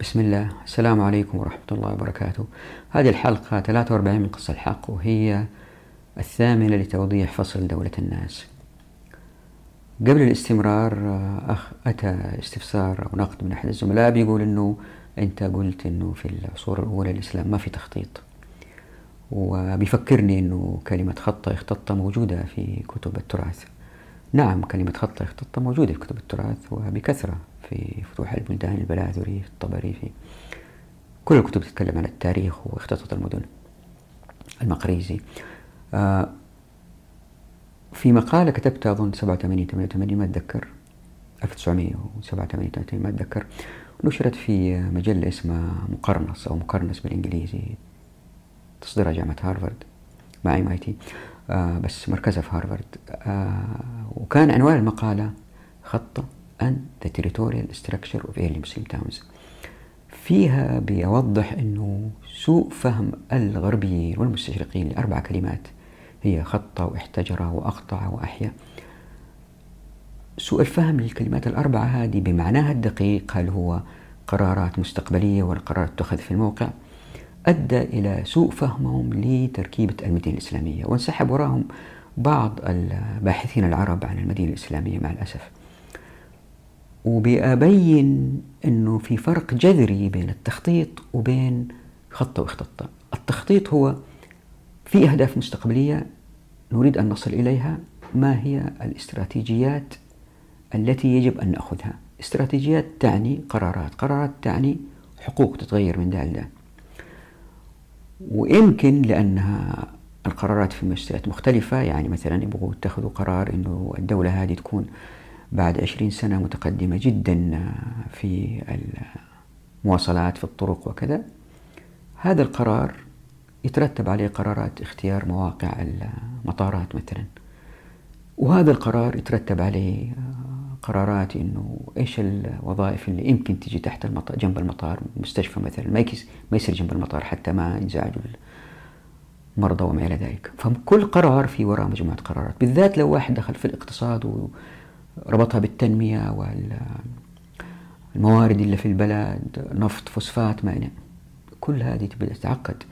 بسم الله. السلام عليكم ورحمة الله وبركاته. هذه الحلقة 43 من قصة الحق وهي الثامنة لتوضيح فصل دولة الناس. قبل الاستمرار أخ أتى استفسار أو نقد من أحد الزملاء بيقول أنه أنت قلت أنه في العصور الأولى الإسلام ما في تخطيط. وبيفكرني أنه كلمة خطة اختطة موجودة في كتب التراث. نعم كلمة خطة اختطة موجودة في كتب التراث وبكثرة. في فتوح البلدان البلاذري الطبري في كل الكتب تتكلم عن التاريخ واختطط المدن المقريزي. آه، في مقالة كتبتها أظن 87 88 ما أتذكر 1987 88 ما أتذكر نشرت في مجلة اسمها مقرنص أو مقرنص بالإنجليزي تصدرها جامعة هارفارد مع MIT بس مركزها في هارفارد. آه وكان عنوان المقالة خطة and the territorial structure of early Muslim towns. فيها بيوضح أنه سوء فهم الغربيين والمستشرقين لأربع كلمات. هي خطة واحتجر وأقطع وأحيا. سوء الفهم للكلمات الأربعة هذه بمعناها الدقيق هل هو قرارات مستقبلية والقرارات تؤخذ في الموقع أدى إلى سوء فهمهم لتركيبة المدينة الإسلامية وانسحب وراهم بعض الباحثين العرب عن المدينة الإسلامية مع الأسف. وبأبين أنه في فرق جذري بين التخطيط وبين خطة واختطة التخطيط هو في أهداف مستقبلية نريد أن نصل إليها ما هي الاستراتيجيات التي يجب أن نأخذها؟ استراتيجيات تعني قرارات قرارات تعني حقوق تتغير من ده لده. ويمكن لأنها القرارات في مستويات مختلفة يعني مثلا يبغوا يتخذوا قرار أنه الدولة هذه تكون بعد عشرين سنة متقدمة جدا في المواصلات في الطرق وكذا. هذا القرار يترتب عليه قرارات اختيار مواقع المطارات مثلا. وهذا القرار يترتب عليه قرارات إنه إيش الوظائف اللي يمكن تجي تحت المطار جنب المطار مستشفى مثلا ما ما يصير جنب المطار حتى ما ينزعجوا المرضى وما إلى ذلك. فكل قرار في وراء مجموعة قرارات. بالذات لو واحد دخل في الاقتصاد وربطها بالتنمية والموارد اللي في البلد نفط فوسفات ما كل هذه تبدا تتعقد.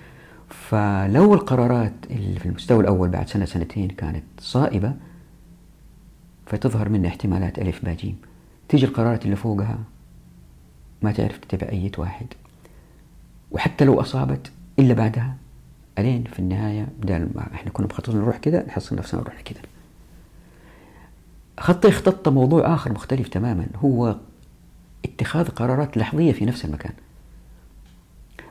فلو القرارات اللي في المستوى الأول بعد سنة سنتين كانت صائبة فتظهر منها احتمالات ألف باجيم تيجي القرارات اللي فوقها ما تعرف تتبع أي واحد. وحتى لو أصابت إلا بعدها ألين في النهاية بدل ما إحنا كنا مخططين نروح كذا نحصل نفسنا نروح كذا خط اختط موضوع آخر مختلف تماما هو اتخاذ قرارات لحظية في نفس المكان.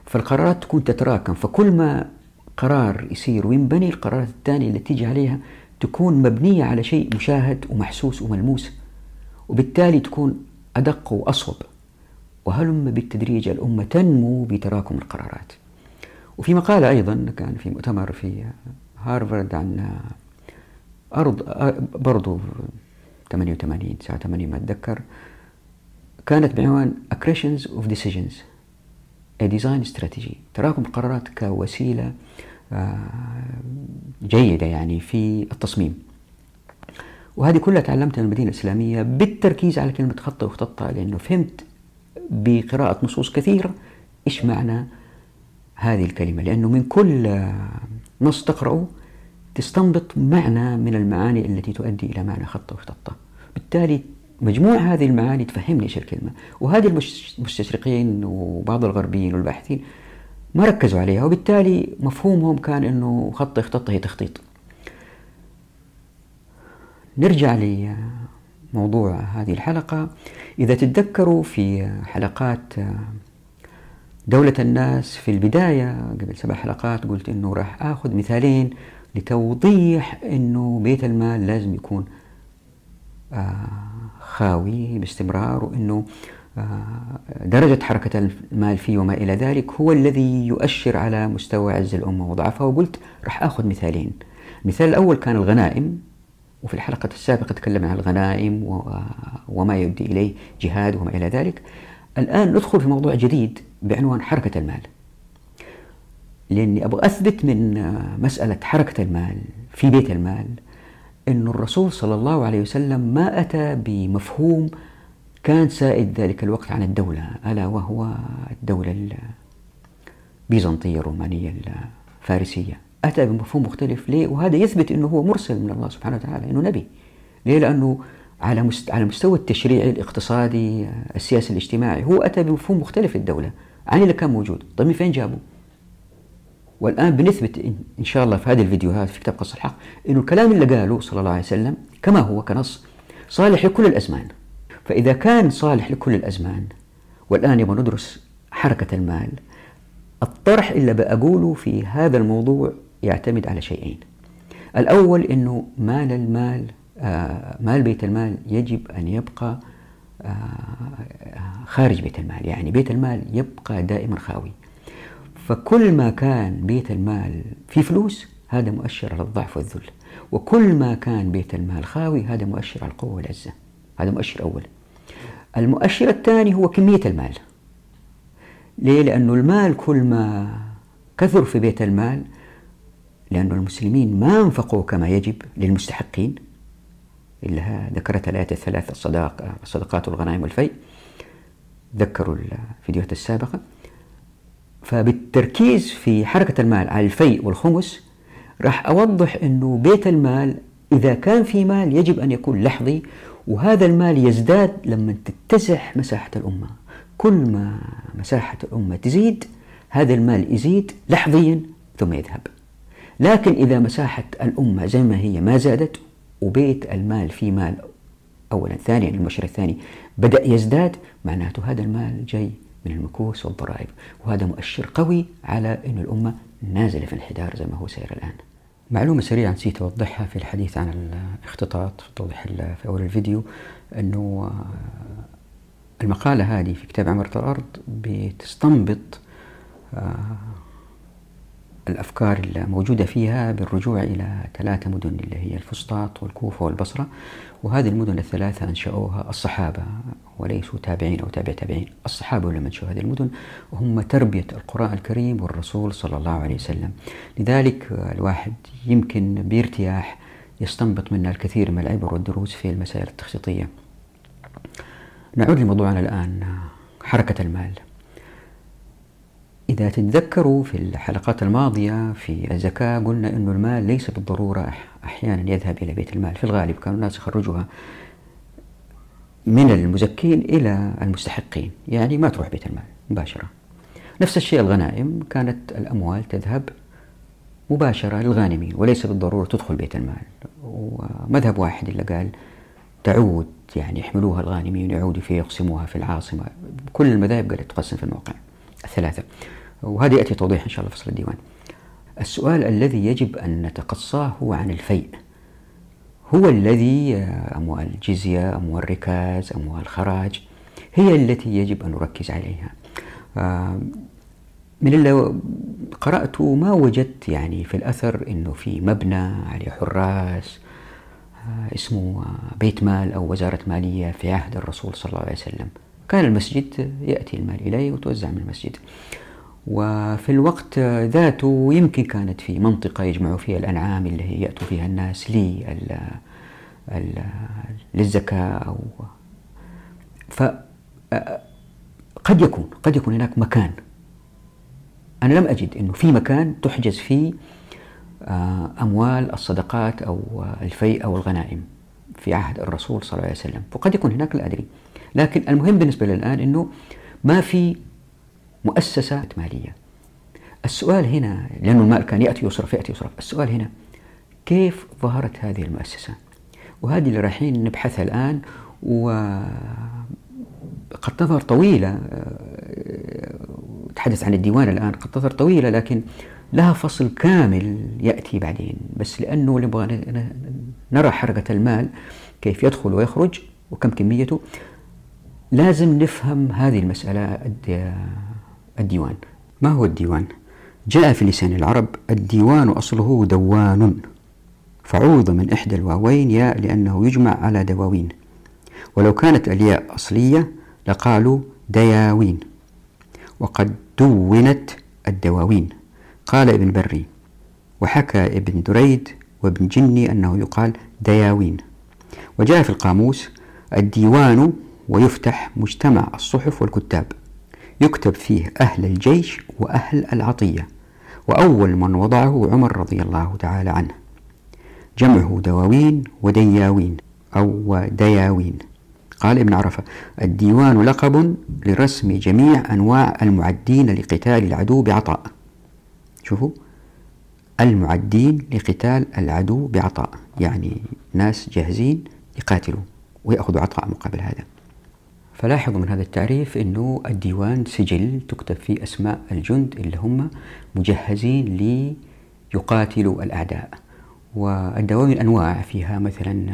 فالقرارات تكون تتراكم فكل ما قرار يصير وينبني القرارات الثانية اللي تيجي عليها تكون مبنية على شيء مشاهد ومحسوس وملموس وبالتالي تكون أدق وأصوب. وهلم بالتدريج الأمة تنمو بتراكم القرارات. وفي مقالة أيضا كان في مؤتمر في هارفارد عن أرض برضو 88 89 ما أتذكر كانت بعنوان Accretions of Decisions A Strategy تراكم القرارات كوسيلة آه، جيدة يعني في التصميم. وهذه كلها تعلمتها من المدينة الإسلامية بالتركيز على كلمة خطة وخطة لأنه فهمت بقراءة نصوص كثيرة إيش معنى هذه الكلمة. لأنه من كل نص تقرأه تستنبط معنى من المعاني التي تؤدي إلى معنى خطة وخطة بالتالي مجموع هذه المعاني تفهمني إيش الكلمة وهذه المستشرقين وبعض الغربيين والباحثين ما ركزوا عليها وبالتالي مفهومهم كان أنه خط اختط هي تخطيط. نرجع لموضوع هذه الحلقة. إذا تتذكروا في حلقات دولة الناس في البداية قبل سبع حلقات قلت أنه راح أخذ مثالين لتوضيح أنه بيت المال لازم يكون آه، خاوي باستمرار وأنه آه، درجة حركة المال فيه وما إلى ذلك هو الذي يؤشر على مستوى عز الأمة وضعفها. وقلت راح أخذ مثالين. المثال الأول كان الغنائم وفي الحلقة السابقة تكلمنا عن الغنائم وما يؤدي إليه جهاد وما إلى ذلك. الآن ندخل في موضوع جديد بعنوان حركة المال. لأني أبغى أثبت من مسألة حركة المال في بيت المال أن الرسول صلى الله عليه وسلم ما أتى بمفهوم كان سائد ذلك الوقت عن الدولة ألا وهو الدولة البيزنطية الرومانية الفارسية أتى بمفهوم مختلف ليه؟ وهذا يثبت أنه هو مرسل من الله سبحانه وتعالى أنه نبي ليه؟ لأنه على على المستوى التشريعي الاقتصادي السياسي الاجتماعي هو أتى بمفهوم مختلف للدولة عن اللي كان موجود طيب من فين جابه؟ والآن بنثبت إن شاء الله في هذه الفيديوهات في كتاب قص الحق إنه الكلام اللي قاله صلى الله عليه وسلم كما هو كنص صالح لكل الأزمان. فإذا كان صالح لكل الأزمان والآن يبغى ندرس حركة المال الطرح اللي بقوله في هذا الموضوع يعتمد على شيئين. الأول أنه مال المال آه مال بيت المال يجب أن يبقى آه خارج بيت المال. يعني بيت المال يبقى دائما خاوي. فكل ما كان بيت المال فيه فلوس هذا مؤشر على الضعف والذل. وكل ما كان بيت المال خاوي هذا مؤشر على القوة والعزة. هذا مؤشر أول. المؤشر الثاني هو كمية المال. ليه؟ لأنه المال كل ما كثر في بيت المال لأن المسلمين ما أنفقوا كما يجب للمستحقين. اللي ذكرتها الآيات الثلاث الصداق الصدقات والغنائم والفيء. ذكروا الفيديوهات السابقة. فبالتركيز في حركة المال على الفيء والخمس راح أوضح أنه بيت المال إذا كان في مال يجب أن يكون لحظي وهذا المال يزداد لما تتسع مساحة الأمة. كل ما مساحة الأمة تزيد هذا المال يزيد لحظيا ثم يذهب. لكن إذا مساحة الأمة زي ما هي ما زادت وبيت المال في مال أولا ثانيا المؤشر الثاني بدأ يزداد معناته هذا المال جاي من المكوس والضرائب. وهذا مؤشر قوي على أن الأمة نازلة في انحدار زي ما هو سير الآن. معلومة سريعة نسيت أوضحها في الحديث عن الاختطاط في توضيح في أول الفيديو أنه المقالة هذه في كتاب عمرة الأرض بتستنبط الأفكار الموجودة فيها بالرجوع إلى ثلاثة مدن اللي هي الفسطاط والكوفة والبصرة. وهذه المدن الثلاثة أنشأوها الصحابة وليسوا تابعين أو تابع تابعين. الصحابة لما أنشأوا هذه المدن وهم تربية القرآن الكريم والرسول صلى الله عليه وسلم. لذلك الواحد يمكن بارتياح يستنبط منها الكثير من العبر والدروس في المسائل التخطيطية. نعود لموضوعنا الآن حركة المال. إذا تتذكروا في الحلقات الماضية في الزكاة قلنا أن المال ليس بالضرورة أحيانا يذهب إلى بيت المال. في الغالب كانوا الناس يخرجوها من المزكين إلى المستحقين. يعني ما تروح بيت المال مباشرة. نفس الشيء الغنائم كانت الأموال تذهب مباشرة للغانمين وليس بالضرورة تدخل بيت المال. ومذهب واحد اللي قال تعود يعني يحملوها الغانمين ويعودوا فيه يقسموها في العاصمة. كل المذاهب قالت تقسم في الموقع. الثلاثة. وهذا يأتي توضيح إن شاء الله في فصل الديوان. السؤال الذي يجب أن نتقصاه هو عن الفيء. هو الذي أموال الجزية أموال الركاز أموال الخراج هي التي يجب أن نركز عليها. من اللي قرأته ما وجدت يعني في الأثر أنه في مبنى عليه حراس اسمه بيت مال أو وزارة مالية في عهد الرسول صلى الله عليه وسلم. كان المسجد يأتي المال إليه وتوزع من المسجد. وفي الوقت ذاته يمكن كانت في منطقة يجمعوا فيها الأنعام اللي يأتوا فيها الناس لي للزكاة أو ف قد يكون قد يكون هناك مكان. أنا لم أجد أنه في مكان تحجز فيه أموال الصدقات أو الفيء أو الغنائم في عهد الرسول صلى الله عليه وسلم وقد يكون هناك لا أدري. لكن المهم بالنسبة لي الآن أنه ما في مؤسسة مالية. السؤال هنا لأنه المال كان يأتي يصرف يأتي يصرف. السؤال هنا كيف ظهرت هذه المؤسسة؟ وهذه اللي رايحين نبحثها الآن وقد تظهر طويلة أتحدث عن الديوان الآن قد تظهر طويلة لكن لها فصل كامل يأتي بعدين. بس لأنه نبغى نرى حركة المال كيف يدخل ويخرج وكم كميته. لازم نفهم هذه المسألة الديوان. ما هو الديوان؟ جاء في لسان العرب الديوان أصله دوان. فعوض من إحدى الواوين ياء لأنه يجمع على دواوين. ولو كانت الياء أصلية لقالوا دياوين. وقد دونت الدواوين. قال ابن بري وحكى ابن دريد وابن جني أنه يقال دياوين. وجاء في القاموس الديوان ويفتح مجتمع الصحف والكتاب. يكتب فيه أهل الجيش وأهل العطية وأول من وضعه عمر رضي الله تعالى عنه. جمعه دواوين ودياوين أو دياوين قال ابن عرفة الديوان لقب لرسم جميع أنواع المعدين لقتال العدو بعطاء. شوفوا المعدين لقتال العدو بعطاء يعني ناس جاهزين يقاتلوا ويأخذوا عطاء مقابل هذا. فلاحظوا من هذا التعريف أنه الديوان سجل تكتب فيه أسماء الجند اللي هم مجهزين ليقاتلوا الأعداء. والدواوين أنواع فيها مثلا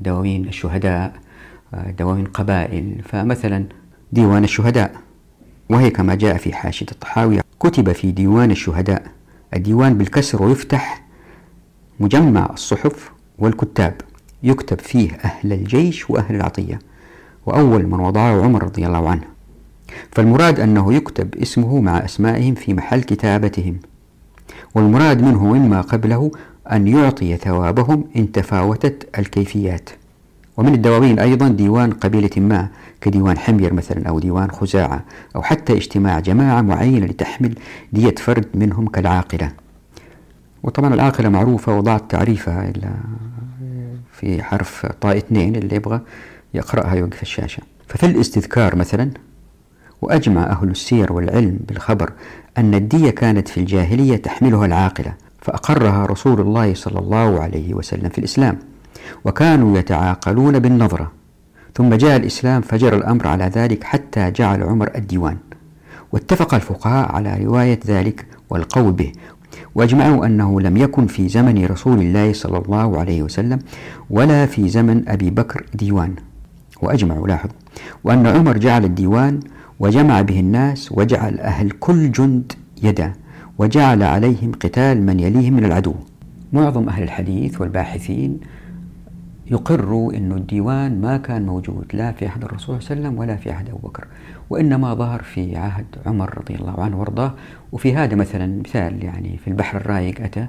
دواوين الشهداء دواوين قبائل. فمثلا ديوان الشهداء وهي كما جاء في حاشية الطحاوية كتب في ديوان الشهداء. الديوان بالكسر ويفتح مجمع الصحف والكتاب يكتب فيه أهل الجيش وأهل العطية. وأول من وضعه عمر رضي الله عنه. فالمراد أنه يكتب اسمه مع أسمائهم في محل كتابتهم. والمراد منه مما قبله أن يعطي ثوابهم إن تفاوتت الكيفيات. ومن الدواوين أيضا ديوان قبيلة ما كديوان حمير مثلا أو ديوان خزاعة أو حتى اجتماع جماعة معينة لتحمل دية فرد منهم كالعاقلة. وطبعا العاقلة معروفة وضعت تعريفها في حرف طاء اثنين اللي يبغى. يقرأها يوقف الشاشة. ففي الاستذكار مثلا وأجمع أهل السير والعلم بالخبر أن الدية كانت في الجاهلية تحملها العاقلة فأقرها رسول الله صلى الله عليه وسلم في الإسلام وكانوا يتعاقلون بالنظرة. ثم جاء الإسلام فجر الأمر على ذلك حتى جعل عمر الديوان. واتفق الفقهاء على رواية ذلك والقول به وأجمعوا أنه لم يكن في زمن رسول الله صلى الله عليه وسلم ولا في زمن أبي بكر ديوان. وأجمعوا لاحظوا وأن عمر جعل الديوان وجمع به الناس وجعل أهل كل جند يدا وجعل عليهم قتال من يليهم من العدو. معظم أهل الحديث والباحثين يقروا أن الديوان ما كان موجود لا في عهد الرسول صلى الله عليه وسلم ولا في عهد أبو بكر وإنما ظهر في عهد عمر رضي الله عنه وارضاه. وفي هذا مثلا مثال يعني في البحر الرايق أتى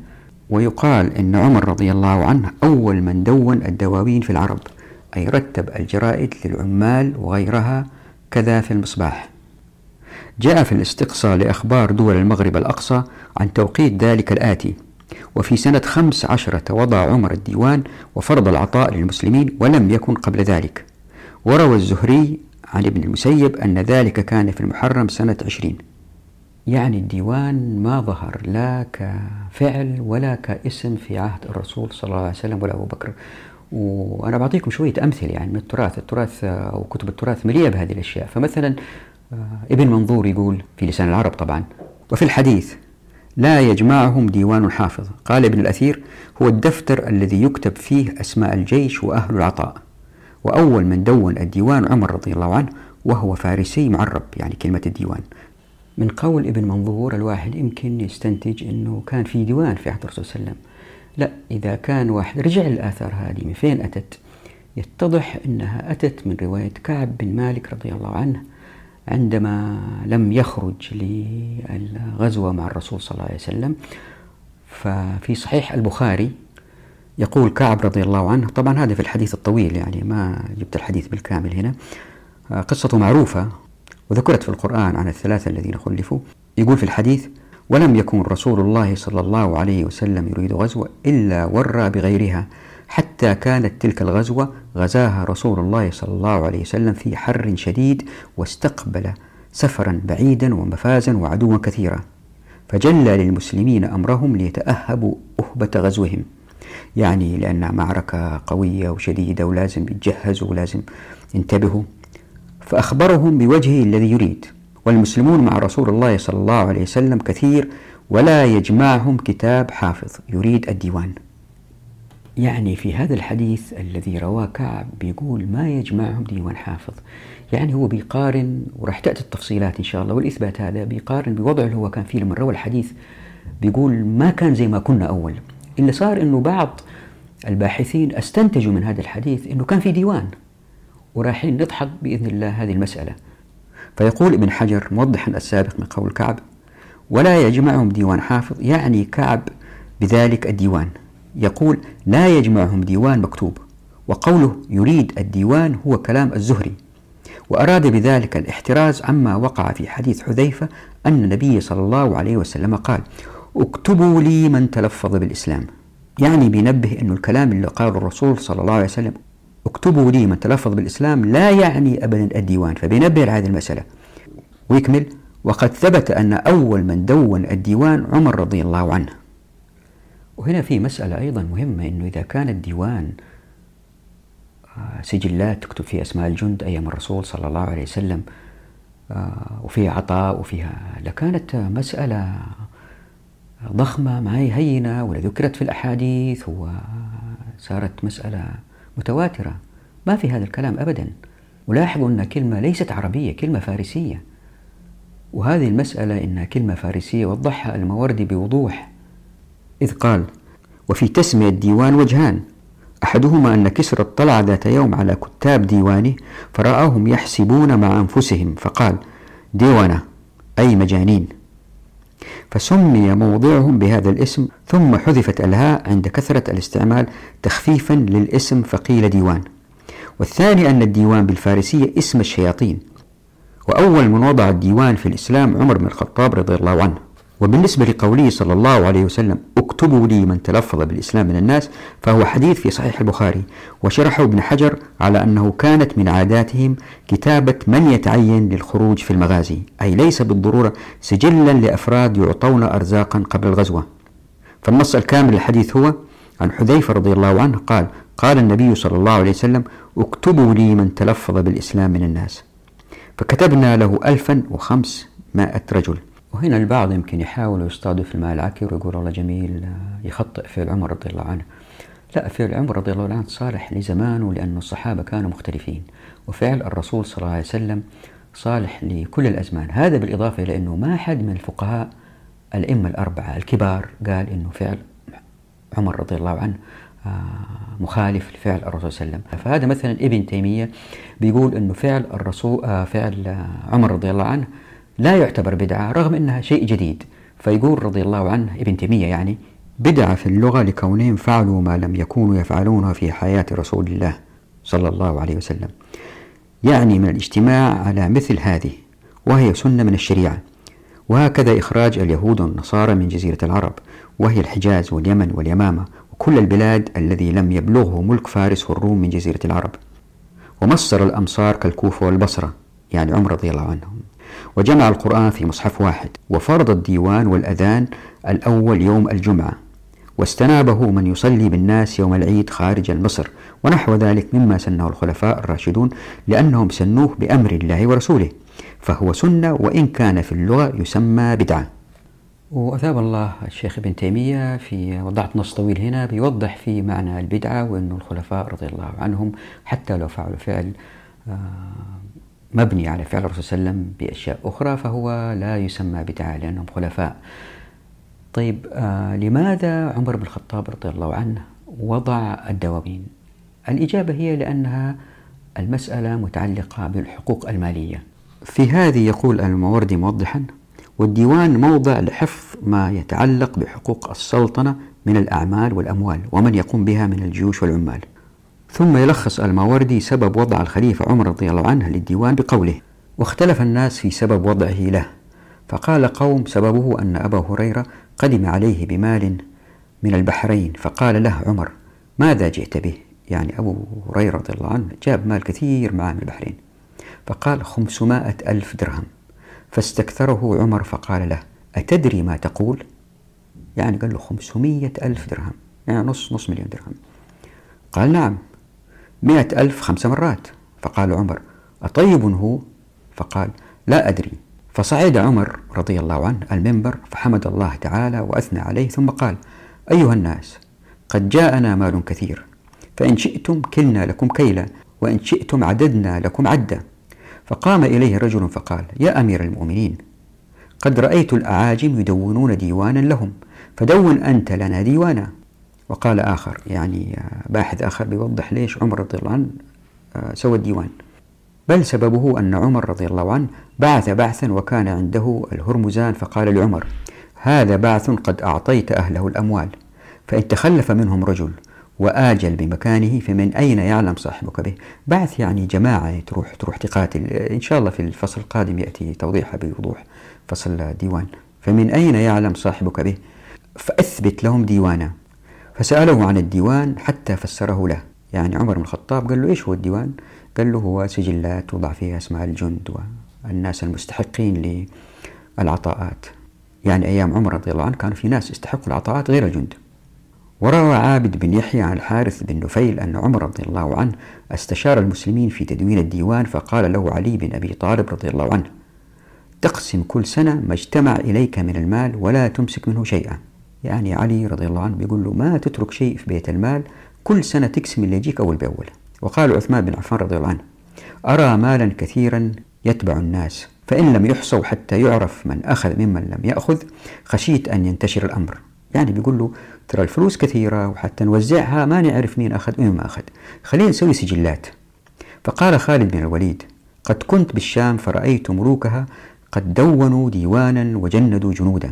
ويقال أن عمر رضي الله عنه أول من دون الدواوين في العرب. أي رتب الجرائد للعمال وغيرها كذا في المصباح. جاء في الاستقصاء لأخبار دول المغرب الأقصى عن توقيت ذلك الآتي وفي سنة خمس عشرة وضع عمر الديوان وفرض العطاء للمسلمين ولم يكن قبل ذلك. وروى الزهري عن ابن المسيب أن ذلك كان في المحرم سنة عشرين. يعني الديوان ما ظهر لا كفعل ولا كاسم في عهد الرسول صلى الله عليه وسلم ولا أبو بكر. وأنا بعطيكم شوية أمثلة يعني من التراث. التراث أو كتب التراث مليئة بهذه الأشياء. فمثلا آه، ابن منظور يقول في لسان العرب طبعا وفي الحديث لا يجمعهم ديوان حافظ قال ابن الأثير هو الدفتر الذي يكتب فيه أسماء الجيش وأهل العطاء. وأول من دون الديوان عمر رضي الله عنه وهو فارسي معرب. يعني كلمة الديوان. من قول ابن منظور الواحد يمكن يستنتج أنه كان في ديوان في عهد الرسول صلى الله عليه وسلم. لا إذا كان واحد رجع الآثار هذه من فين أتت؟ يتضح أنها أتت من رواية كعب بن مالك رضي الله عنه عندما لم يخرج للغزوة مع الرسول صلى الله عليه وسلم. ففي صحيح البخاري يقول كعب رضي الله عنه طبعا هذا في الحديث الطويل يعني ما جبت الحديث بالكامل هنا. قصته معروفة وذكرت في القرآن عن الثلاثة الذين خلفوا. يقول في الحديث ولم يكن رسول الله صلى الله عليه وسلم يريد غزوة إلا ورى بغيرها حتى كانت تلك الغزوة غزاها رسول الله صلى الله عليه وسلم في حر شديد واستقبل سفرا بعيدا ومفازا وعدوا كثيرا. فجلى للمسلمين أمرهم ليتأهبوا أهبة غزوهم. يعني لأنها معركة قوية وشديدة ولازم يتجهزوا ولازم ينتبهوا. فأخبرهم بوجهه الذي يريد. والمسلمون مع رسول الله صلى الله عليه وسلم كثير ولا يجمعهم كتاب حافظ يريد الديوان. يعني في هذا الحديث الذي رواه كعب بيقول ما يجمعهم ديوان حافظ؟ يعني هو بيقارن وراح تأتي التفصيلات إن شاء الله والإثبات هذا بيقارن بوضعه اللي هو كان فيه لما روى الحديث بيقول ما كان زي ما كنا أول. اللي صار أنه بعض الباحثين استنتجوا من هذا الحديث أنه كان في ديوان ورايحين نضحك بإذن الله هذه المسألة. فيقول ابن حجر موضحا السابق من قول كعب ولا يجمعهم ديوان حافظ. يعني كعب بذلك الديوان. يقول لا يجمعهم ديوان مكتوب وقوله يريد الديوان هو كلام الزهري. وأراد بذلك الاحتراز عما وقع في حديث حذيفة أن النبي صلى الله عليه وسلم قال اكتبوا لي من تلفظ بالإسلام. يعني بينبه أن الكلام اللي قاله الرسول صلى الله عليه وسلم اكتبوا لي من تلفظ بالإسلام لا يعني أبدا الديوان فبينبه هذه المسألة. ويكمل وقد ثبت أن أول من دون الديوان عمر رضي الله عنه. وهنا في مسألة أيضا مهمة أنه إذا كان الديوان آه، سجلات تكتب فيها أسماء الجند أيام الرسول صلى الله عليه وسلم آه، وفيها عطاء وفيها لكانت مسألة ضخمة ما هي هينة ولا ذكرت في الأحاديث وصارت مسألة متواترة. ما في هذا الكلام أبدا. ولاحظوا أن كلمة ليست عربية كلمة فارسية. وهذه المسألة إنها كلمة فارسية وضحها الموردي بوضوح. إذ قال وفي تسمية الديوان وجهان. أحدهما أن كسرى اطلع ذات يوم على كتاب ديوانه فرآهم يحسبون مع أنفسهم فقال ديوانة أي مجانين. فسمي موضعهم بهذا الاسم ثم حذفت الهاء عند كثرة الاستعمال تخفيفا للاسم فقيل ديوان. والثاني أن الديوان بالفارسية اسم الشياطين. وأول من وضع الديوان في الإسلام عمر بن الخطاب رضي الله عنه. وبالنسبة لقوله صلى الله عليه وسلم اكتبوا لي من تلفظ بالإسلام من الناس فهو حديث في صحيح البخاري وشرحه ابن حجر على أنه كانت من عاداتهم كتابة من يتعين للخروج في المغازي أي ليس بالضرورة سجلا لأفراد يعطون أرزاقا قبل الغزوة فالنص الكامل للحديث هو عن حذيفة رضي الله عنه قال قال النبي صلى الله عليه وسلم اكتبوا لي من تلفظ بالإسلام من الناس فكتبنا له ألفا وخمسمائة رجل. وهنا البعض يمكن يحاول يستضيف الماء العكر ويقول والله جميل يخطئ فعل عمر رضي الله عنه. لا فعل عمر رضي الله عنه صالح لزمانه لأن الصحابة كانوا مختلفين. وفعل الرسول صلى الله عليه وسلم صالح لكل الأزمان. هذا بالإضافة إلى أنه ما حد من الفقهاء الأئمة الأربعة الكبار قال أنه فعل عمر رضي الله عنه آه، مخالف لفعل الرسول صلى الله عليه وسلم. فهذا مثلا ابن تيمية بيقول أنه فعل الرسول آه، فعل عمر رضي الله عنه لا يعتبر بدعة رغم أنها شيء جديد. فيقول رضي الله عنه ابن تيمية يعني بدعة في اللغة لكونهم فعلوا ما لم يكونوا يفعلونه في حياة رسول الله صلى الله عليه وسلم. يعني من الاجتماع على مثل هذه وهي سنة من الشريعة. وهكذا إخراج اليهود والنصارى من جزيرة العرب وهي الحجاز واليمن واليمامة وكل البلاد الذي لم يبلغه ملك فارس والروم من جزيرة العرب. ومصر الأمصار كالكوفة والبصرة يعني عمر رضي الله عنهم. وجمع القرآن في مصحف واحد وفرض الديوان والأذان الأول يوم الجمعة واستنابه من يصلي بالناس يوم العيد خارج مصر ونحو ذلك مما سنه الخلفاء الراشدون لأنهم سنوه بأمر الله ورسوله فهو سنة وإن كان في اللغة يسمى بدعة. وأثاب الله الشيخ ابن تيمية في وضعت نص طويل هنا بيوضح في معنى البدعة وأن الخلفاء رضي الله عنهم حتى لو فعلوا فعل آه، مبني على فعل الرسول صلى الله عليه وسلم بأشياء أخرى فهو لا يسمى بدعة لأنهم خلفاء. طيب آه لماذا عمر بن الخطاب رضي الله عنه وضع الدواوين؟ الإجابة هي لأنها المسألة متعلقة بالحقوق المالية. في هذه يقول الموردي موضحا والديوان موضع لحفظ ما يتعلق بحقوق السلطنة من الأعمال والأموال ومن يقوم بها من الجيوش والعمال. ثم يلخص الماوردي سبب وضع الخليفة عمر رضي الله عنه للديوان بقوله واختلف الناس في سبب وضعه له فقال قوم سببه أن أبا هريرة قدم عليه بمال من البحرين فقال له عمر ماذا جئت به؟ يعني أبو هريرة رضي الله عنه جاب مال كثير معه من البحرين فقال خمسمائة ألف درهم. فاستكثره عمر فقال له أتدري ما تقول؟ يعني قال له خمسمية ألف درهم يعني نص نص مليون درهم. قال نعم. مئة ألف خمس مرات. فقال عمر أطيب هو؟ فقال لا أدري. فصعد عمر رضي الله عنه المنبر فحمد الله تعالى وأثنى عليه ثم قال أيها الناس قد جاءنا مال كثير فإن شئتم كلنا لكم كيلا وإن شئتم عددنا لكم عدا فقام إليه رجل فقال يا أمير المؤمنين قد رأيت الأعاجم يدونون ديوانا لهم فدون أنت لنا ديوانا. وقال آخر يعني باحث آخر بيوضح ليش عمر رضي الله عنه آه، سوى الديوان. بل سببه أن عمر رضي الله عنه بعث بعثا وكان عنده الهرمزان فقال لعمر هذا بعث قد أعطيت أهله الأموال فإن تخلف منهم رجل وآجل بمكانه فمن أين يعلم صاحبك به؟ بعث يعني جماعة تروح تروح تقاتل. إن شاء الله في الفصل القادم يأتي توضيحها بوضوح فصل الديوان. فمن أين يعلم صاحبك به؟ فأثبت لهم ديوانا. فسأله عن الديوان حتى فسره له. يعني عمر بن الخطاب قال له إيش هو الديوان؟ قال له هو سجلات توضع فيها أسماء الجند والناس المستحقين للعطاءات. يعني أيام عمر رضي الله عنه كان في ناس يستحقوا العطاءات غير الجند. وروى عابد بن يحيى عن الحارث بن نفيل أن عمر رضي الله عنه استشار المسلمين في تدوين الديوان فقال له علي بن أبي طالب رضي الله عنه تقسم كل سنة ما اجتمع إليك من المال ولا تمسك منه شيئا. يعني علي رضي الله عنه بيقول له ما تترك شيء في بيت المال كل سنة تقسم اللي يجيك أول بأول وقال عثمان بن عفان رضي الله عنه أرى مالا كثيرا يتبع الناس فإن لم يحصوا حتى يعرف من أخذ ممن لم يأخذ خشيت أن ينتشر الأمر. يعني بيقول له ترى الفلوس كثيرة وحتى نوزعها ما نعرف مين أخذ ومين ما أخذ خلينا نسوي سجلات. فقال خالد بن الوليد قد كنت بالشام فرأيت ملوكها قد دونوا ديوانا وجندوا جنودا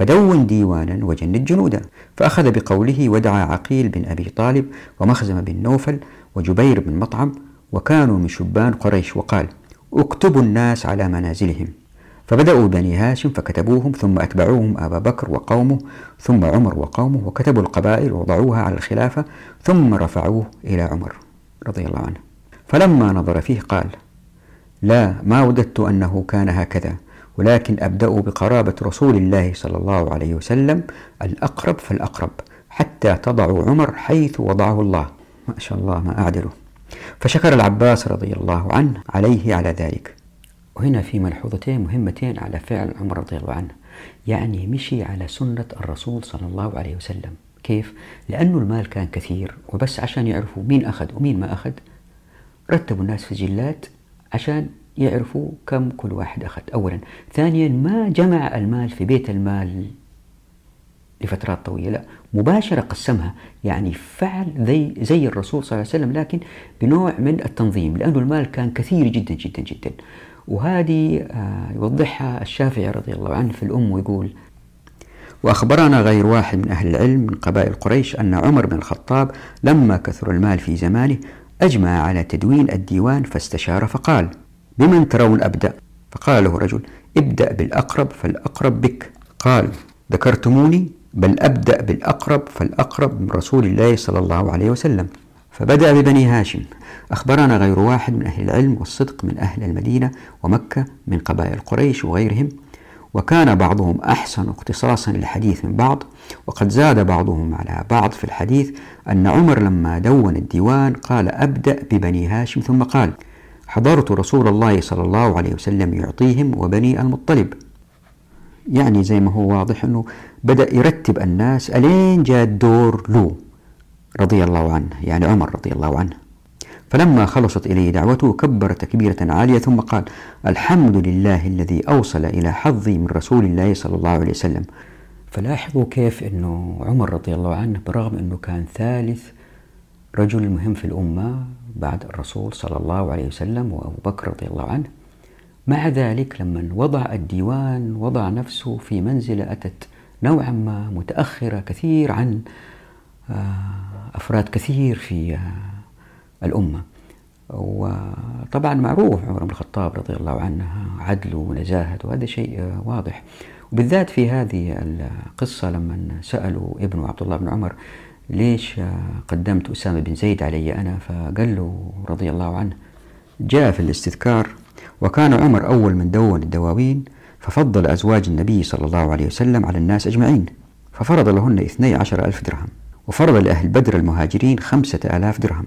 فدون ديوانا وجند جنودا فأخذ بقوله ودعا عقيل بن أبي طالب ومخزم بن نوفل وجبير بن مطعم وكانوا من شبان قريش وقال اكتبوا الناس على منازلهم فبدأوا بني هاشم فكتبوهم ثم أتبعوهم أبا بكر وقومه ثم عمر وقومه وكتبوا القبائل ووضعوها على الخلافة ثم رفعوه إلى عمر رضي الله عنه. فلما نظر فيه قال لا ما وددت أنه كان هكذا. ولكن أبدأ بقرابة رسول الله صلى الله عليه وسلم الأقرب فالأقرب حتى تضع عمر حيث وضعه الله. ما شاء الله ما أعدله. فشكر العباس رضي الله عنه عليه على ذلك. وهنا في ملحوظتين مهمتين على فعل عمر رضي الله عنه. يعني مشي على سنة الرسول صلى الله عليه وسلم. كيف؟ لأنه المال كان كثير وبس عشان يعرفوا مين أخذ ومين ما أخذ. رتبوا الناس في جلات عشان يعرفوا كم كل واحد أخذ. أولا. ثانيا ما جمع المال في بيت المال لفترات طويلة؟ مباشرة قسمها. يعني فعل زي, زي الرسول صلى الله عليه وسلم لكن بنوع من التنظيم لأنه المال كان كثير جدا جدا جدا. وهذه آه، يوضحها الشافعي رضي الله عنه في الأم ويقول وأخبرنا غير واحد من أهل العلم من قبائل قريش أن عمر بن الخطاب لما كثر المال في زمانه أجمع على تدوين الديوان فاستشار فقال بمن ترون أبدأ؟ فقال له رجل ابدأ بالأقرب فالأقرب بك. قال ذكرتموني؟ بل أبدأ بالأقرب فالأقرب من رسول الله صلى الله عليه وسلم. فبدأ ببني هاشم. أخبرنا غير واحد من أهل العلم والصدق من أهل المدينة ومكة من قبائل قريش وغيرهم. وكان بعضهم أحسن اقتصاصا للحديث من بعض. وقد زاد بعضهم على بعض في الحديث أن عمر لما دون الديوان قال أبدأ ببني هاشم ثم قال حضرت رسول الله صلى الله عليه وسلم يعطيهم وبني المطلب. يعني زي ما هو واضح أنه بدأ يرتب الناس ألين جاء الدور له رضي الله عنه يعني عمر رضي الله عنه. فلما خلصت إليه دعوته كبر تكبيرة عالية ثم قال الحمد لله الذي أوصل إلى حظي من رسول الله صلى الله عليه وسلم. فلاحظوا كيف أنه عمر رضي الله عنه برغم أنه كان ثالث رجل مهم في الأمة بعد الرسول صلى الله عليه وسلم وأبو بكر رضي الله عنه. مع ذلك لما وضع الديوان وضع نفسه في منزلة أتت نوعا ما متأخرة كثير عن آه، أفراد كثير في آه، الأمة. وطبعا معروف عمر بن الخطاب رضي الله عنه عدله ونزاهته وهذا شيء آه، واضح. وبالذات في هذه القصة لما سألوا ابنه عبد الله بن عمر ليش قدمت أسامة بن زيد علي أنا؟ فقال له رضي الله عنه جاء في الاستذكار وكان عمر أول من دون الدواوين ففضل أزواج النبي صلى الله عليه وسلم على الناس أجمعين ففرض لهن اثني عشر ألف درهم وفرض لأهل بدر المهاجرين خمسة آلاف درهم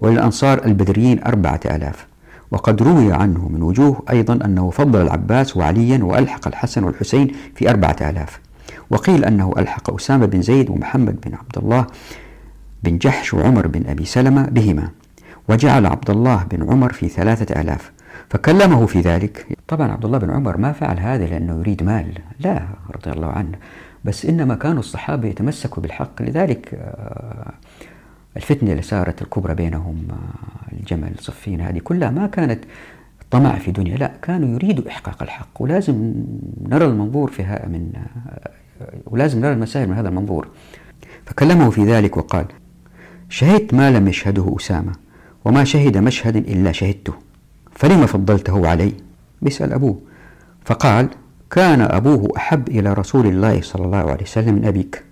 وللأنصار البدريين أربعة آلاف وقد روي عنه من وجوه أيضا أنه فضل العباس وعليا وألحق الحسن والحسين في أربعة آلاف. وقيل أنه ألحق أسامة بن زيد ومحمد بن عبد الله بن جحش وعمر بن أبي سلمة بهما وجعل عبد الله بن عمر في ثلاثة آلاف فكلمه في ذلك. طبعا عبد الله بن عمر ما فعل هذا لأنه يريد مال لا رضي الله عنه بس إنما كانوا الصحابة يتمسكوا بالحق. لذلك آه، الفتنة اللي صارت الكبرى بينهم آه، الجمل صفين هذه كلها ما كانت طمع في دنيا لا كانوا يريدوا إحقاق الحق. ولازم نرى المنظور فيها من آه، ولازم نرى المسائل من هذا المنظور. فكلمه في ذلك وقال شهدت ما لم يشهده أسامة وما شهد مشهد إلا شهدته فلما فضلته علي؟ بيسأل أبوه. فقال كان أبوه أحب إلى رسول الله صلى الله عليه وسلم من أبيك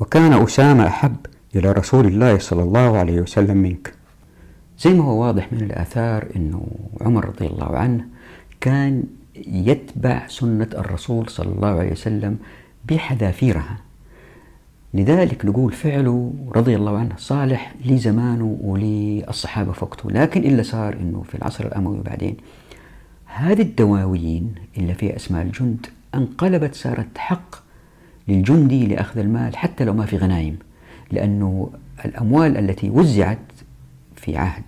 وكان أسامة أحب إلى رسول الله صلى الله عليه وسلم منك. زي ما هو واضح من الآثار أنه عمر رضي الله عنه كان يتبع سنة الرسول صلى الله عليه وسلم بحذافيرها. لذلك نقول فعله رضي الله عنه صالح لزمانه وللصحابة في وقته لكن إلا صار أنه في العصر الأموي بعدين هذه الدواوين اللي فيها أسماء الجند انقلبت صارت حق للجندي لأخذ المال حتى لو ما في غنايم لأنه الأموال التي وزعت في عهد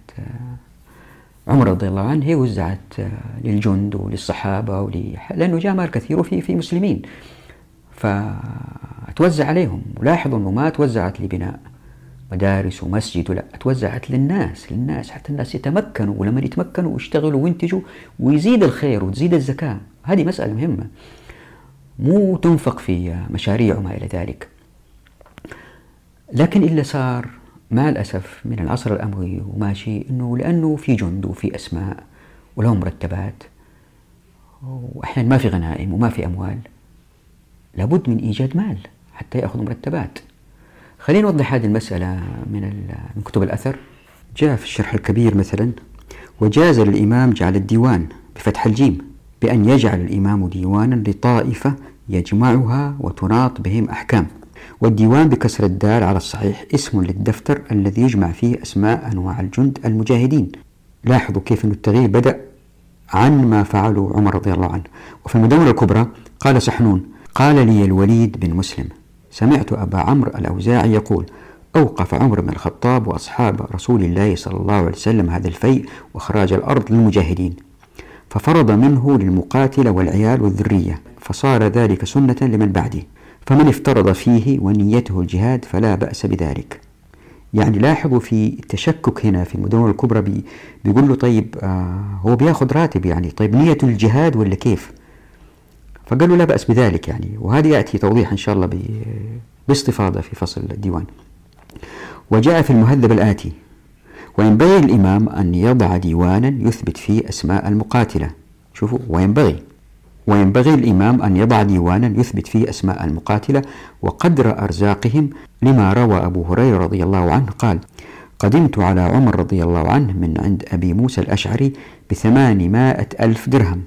عمر رضي الله عنه هي وزعت آه، للجند وللصحابة ولي لأنه جاء مال كثير وفي في مسلمين. فتوزع عليهم. ولاحظوا أنه ما توزعت لبناء مدارس ومسجد لا توزعت للناس للناس حتى الناس يتمكنوا. ولما يتمكنوا ويشتغلوا وينتجوا ويزيد الخير وتزيد الزكاة. هذه مسألة مهمة. مو تنفق في مشاريع وما إلى ذلك. لكن إلا صار مع الأسف من العصر الأموي وماشي أنه لأنه في جند وفي أسماء ولهم مرتبات. وأحيانا ما في غنائم وما في أموال. لابد من إيجاد مال حتى يأخذوا مرتبات. خلينا نوضح هذه المسألة من من كتب الأثر. جاء في الشرح الكبير مثلا وجاز للإمام جعل الديوان بفتح الجيم بأن يجعل الإمام ديوانا لطائفة يجمعها وتناط بهم أحكام. والديوان بكسر الدال على الصحيح اسم للدفتر الذي يجمع فيه أسماء أنواع الجند المجاهدين. لاحظوا كيف أن التغيير بدأ عن ما فعله عمر رضي الله عنه. وفي المدونة الكبرى قال سحنون قال لي الوليد بن مسلم سمعت أبا عمرو الأوزاعي يقول أوقف عمر بن الخطاب وأصحاب رسول الله صلى الله عليه وسلم هذا الفيء وإخراج الأرض للمجاهدين. ففرض منه للمقاتل والعيال والذرية فصار ذلك سنة لمن بعده. فمن افترض فيه ونيته الجهاد فلا بأس بذلك. يعني لاحظوا في تشكك هنا في المدونة الكبرى بي بيقول له طيب آه هو بياخذ راتب يعني طيب نيته الجهاد ولا كيف؟ فقالوا لا بأس بذلك يعني. وهذا يأتي توضيح إن شاء الله باستفاضة في فصل الديوان. وجاء في المهذب الآتي وينبغي الإمام أن يضع ديوانا يثبت فيه أسماء المقاتلة. شوفوا وينبغي. وينبغي الإمام أن يضع ديوانا يثبت فيه أسماء المقاتلة وقدر أرزاقهم لما روى أبو هريرة رضي الله عنه قال قدمت على عمر رضي الله عنه من عند أبي موسى الأشعري بثمانمائة ألف درهم.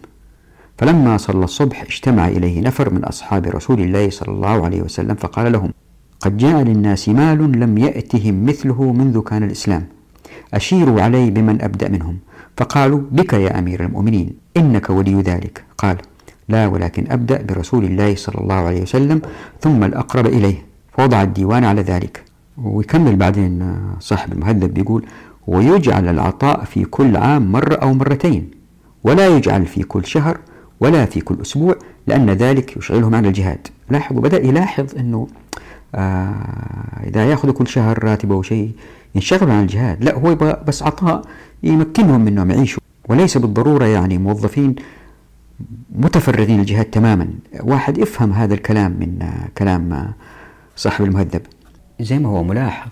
فلما صلى الصبح اجتمع إليه نفر من أصحاب رسول الله صلى الله عليه وسلم فقال لهم قد جاء للناس مال لم يأتهم مثله منذ كان الإسلام. أشيروا علي بمن أبدأ منهم. فقالوا بك يا أمير المؤمنين إنك ولي ذلك. قال لا ولكن أبدأ برسول الله صلى الله عليه وسلم ثم الأقرب إليه. فوضع الديوان على ذلك. ويكمل بعدين صاحب المهذب بيقول ويجعل العطاء في كل عام مرة أو مرتين ولا يجعل في كل شهر ولا في كل أسبوع لأن ذلك يشغلهم عن الجهاد. لاحظوا بدأ يلاحظ أنه آه إذا يأخذ كل شهر راتبه أو شيء ينشغلوا عن الجهاد. لا هو يبغى بس عطاء يمكنهم من أنهم يعيشوا. وليس بالضرورة يعني موظفين متفرغين للجهاد تماما. واحد يفهم هذا الكلام من كلام صاحب المهذب. زي ما هو ملاحظ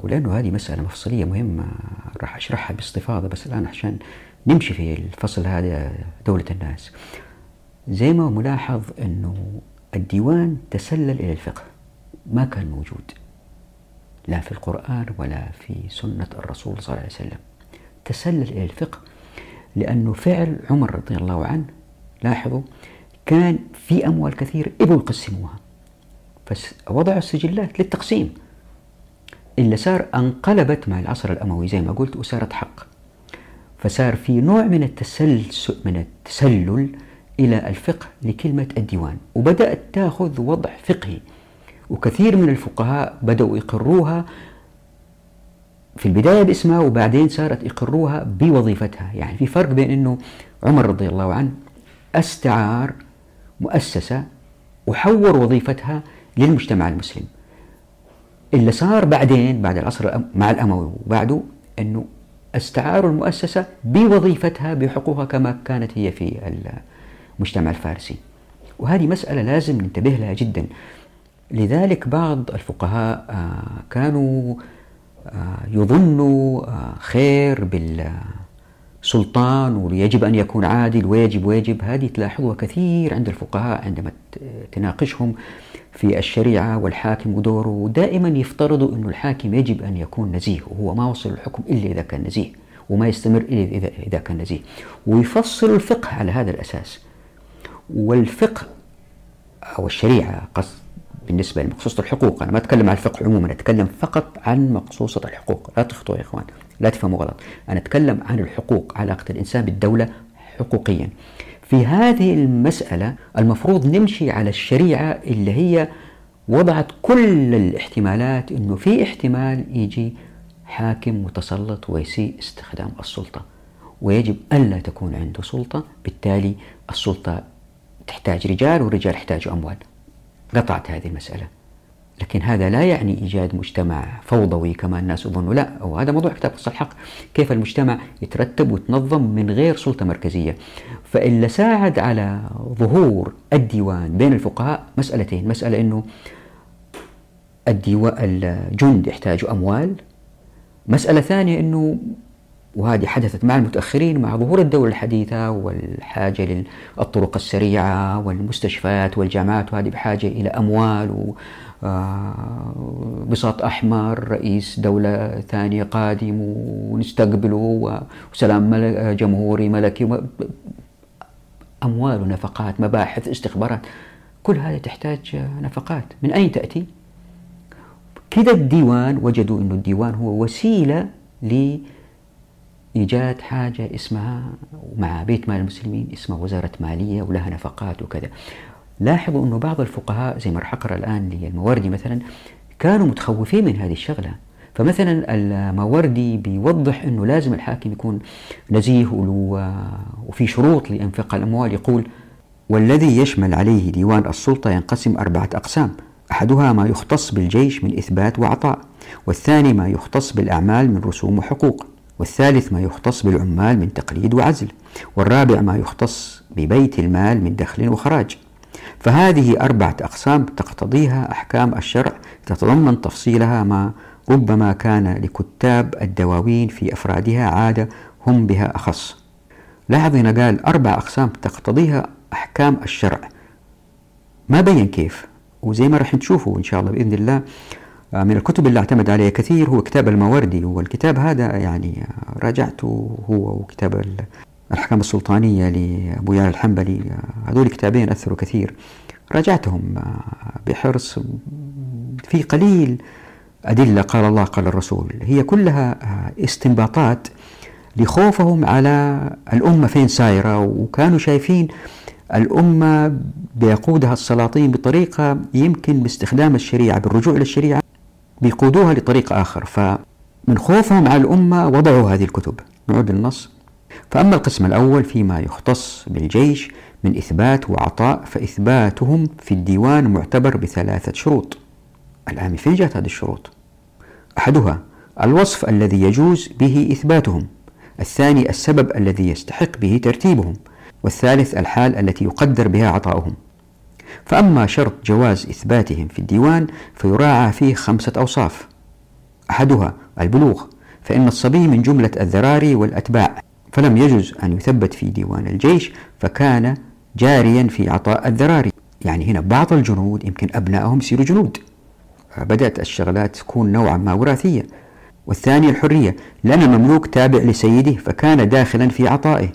ولأنه هذه مسألة مفصلية مهمة راح أشرحها باستفاضة بس الآن عشان نمشي في الفصل هذا دولة الناس. زي ما ملاحظ أنه الديوان تسلل إلى الفقه ما كان موجود. لا في القرآن ولا في سنة الرسول صلى الله عليه وسلم. تسلل إلى الفقه لأنه فعل عمر رضي الله عنه لاحظوا كان في أموال كثيرة يبغوا يقسموها. فوضعوا السجلات للتقسيم. اللي صار أنقلبت مع العصر الأموي زي ما قلت وصارت حق. فصار في نوع من التسلسل من التسلل إلى الفقه لكلمة الديوان وبدأت تأخذ وضع فقهي. وكثير من الفقهاء بدأوا يقروها في البداية باسمها وبعدين صارت يقروها بوظيفتها. يعني في فرق بين أنه عمر رضي الله عنه أستعار مؤسسة وحور وظيفتها للمجتمع المسلم. اللي صار بعدين بعد العصر مع الأموي وبعده أنه استعاروا المؤسسة بوظيفتها بحقوقها كما كانت هي في المجتمع الفارسي. وهذه مسألة لازم ننتبه لها جدا. لذلك بعض الفقهاء آه، كانوا يظن خير بالسلطان ويجب أن يكون عادل ويجب ويجب. هذه تلاحظها كثير عند الفقهاء عندما تناقشهم في الشريعة والحاكم ودوره. ودائما يفترضوا أن الحاكم يجب أن يكون نزيه وهو ما وصل الحكم إلا إذا كان نزيه وما يستمر إلا إذا كان نزيه. ويفصل الفقه على هذا الأساس. والفقه أو الشريعة قصد بالنسبة لمقصوصة الحقوق أنا ما أتكلم عن الفقه عموما أتكلم فقط عن مقصوصة الحقوق. لا تخطئوا يا إخوان. لا تفهموا غلط. أنا أتكلم عن الحقوق علاقة الإنسان بالدولة حقوقيا. في هذه المسألة المفروض نمشي على الشريعة اللي هي وضعت كل الاحتمالات أنه في احتمال يجي حاكم متسلط ويسيء استخدام السلطة ويجب ألا تكون عنده سلطة. بالتالي السلطة تحتاج رجال والرجال يحتاجوا أموال. قطعت هذه المسألة. لكن هذا لا يعني إيجاد مجتمع فوضوي كما الناس يظنوا لا وهذا موضوع كتاب قصة الحق. كيف المجتمع يترتب ويتنظم من غير سلطة مركزية؟ فإلا ساعد على ظهور الديوان بين الفقهاء مسألتين. مسألة أنه الديوان الجند يحتاجوا أموال. مسألة ثانية أنه وهذه حدثت مع المتأخرين مع ظهور الدولة الحديثة والحاجة للطرق السريعة والمستشفيات والجامعات وهذه بحاجة إلى أموال و بساط أحمر رئيس دولة ثانية قادم ونستقبله وسلام ملك جمهوري ملكي أموال ونفقات مباحث استخبارات. كل هذه تحتاج نفقات. من أين تأتي؟ كذا الديوان وجدوا أن الديوان هو وسيلة لإيجاد حاجة اسمها مع بيت مال المسلمين اسمها وزارة مالية ولها نفقات وكذا. لاحظوا أنه بعض الفقهاء زي ما راح أقرأ الآن للمواردي مثلا كانوا متخوفين من هذه الشغلة. فمثلا الماوردي بيوضح أنه لازم الحاكم يكون نزيه وفي شروط لإنفاق الأموال. يقول والذي يشمل عليه ديوان السلطة ينقسم أربعة أقسام أحدها ما يختص بالجيش من إثبات وعطاء والثاني ما يختص بالأعمال من رسوم وحقوق والثالث ما يختص بالعمال من تقليد وعزل والرابع ما يختص ببيت المال من دخل وخراج. فهذه أربعة أقسام تقتضيها أحكام الشرع تتضمن تفصيلها ما ربما كان لكتاب الدواوين في أفرادها عادة هم بها أخص. لاحظ هنا قال أربع أقسام تقتضيها أحكام الشرع. ما بين كيف؟ وزي ما راح تشوفوا إن شاء الله بإذن الله. آه، من الكتب اللي اعتمد عليها كثير هو كتاب المواردي والكتاب هذا يعني راجعته هو وكتاب الأحكام السلطانية لأبو يعلى الحنبلي هذول كتابين أثروا كثير. راجعتهم بحرص في قليل أدلة قال الله قال الرسول. هي كلها استنباطات لخوفهم على الأمة فين سايرة وكانوا شايفين الأمة بيقودها السلاطين بطريقة يمكن باستخدام الشريعة بالرجوع إلى الشريعة بيقودوها لطريق آخر. فمن خوفهم على الأمة وضعوا هذه الكتب. نعود للنص. فأما القسم الأول فيما يختص بالجيش من إثبات وعطاء فإثباتهم في الديوان معتبر بثلاثة شروط. الآن فين جاءت هذه الشروط؟ أحدها الوصف الذي يجوز به إثباتهم. الثاني السبب الذي يستحق به ترتيبهم. والثالث الحال التي يقدر بها عطاؤهم. فأما شرط جواز إثباتهم في الديوان فيراعى فيه خمسة أوصاف. أحدها البلوغ فإن الصبي من جملة الذراري والأتباع. فلم يجز أن يثبت في ديوان الجيش فكان جاريا في عطاء الذراري. يعني هنا بعض الجنود يمكن أبنائهم يصيروا جنود. بدأت الشغلات تكون نوعا ما وراثية. والثاني الحرية لأن مملوك تابع لسيده فكان داخلا في عطائه.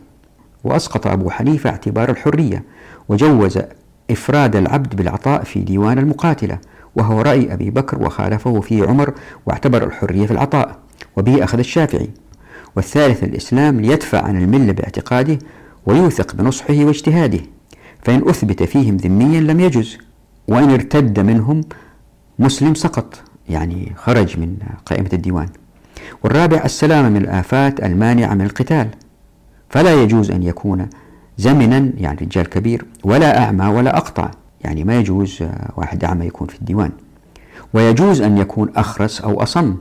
وأسقط أبو حنيفة اعتبار الحرية وجوز إفراد العبد بالعطاء في ديوان المقاتلة. وهو رأي أبي بكر وخالفه فيه عمر واعتبر الحرية في العطاء. وبه أخذ الشافعي. والثالث الإسلام ليدفع عن الملة باعتقاده ويوثق بنصحه واجتهاده فإن أثبت فيهم ذميا لم يجز وإن ارتد منهم مسلم سقط يعني خرج من قائمة الديوان. والرابع السلامة من الآفات المانعة من القتال فلا يجوز أن يكون زمنا يعني رجال كبير ولا أعمى ولا أقطع يعني ما يجوز واحد أعمى يكون في الديوان. ويجوز أن يكون أخرس أو أصم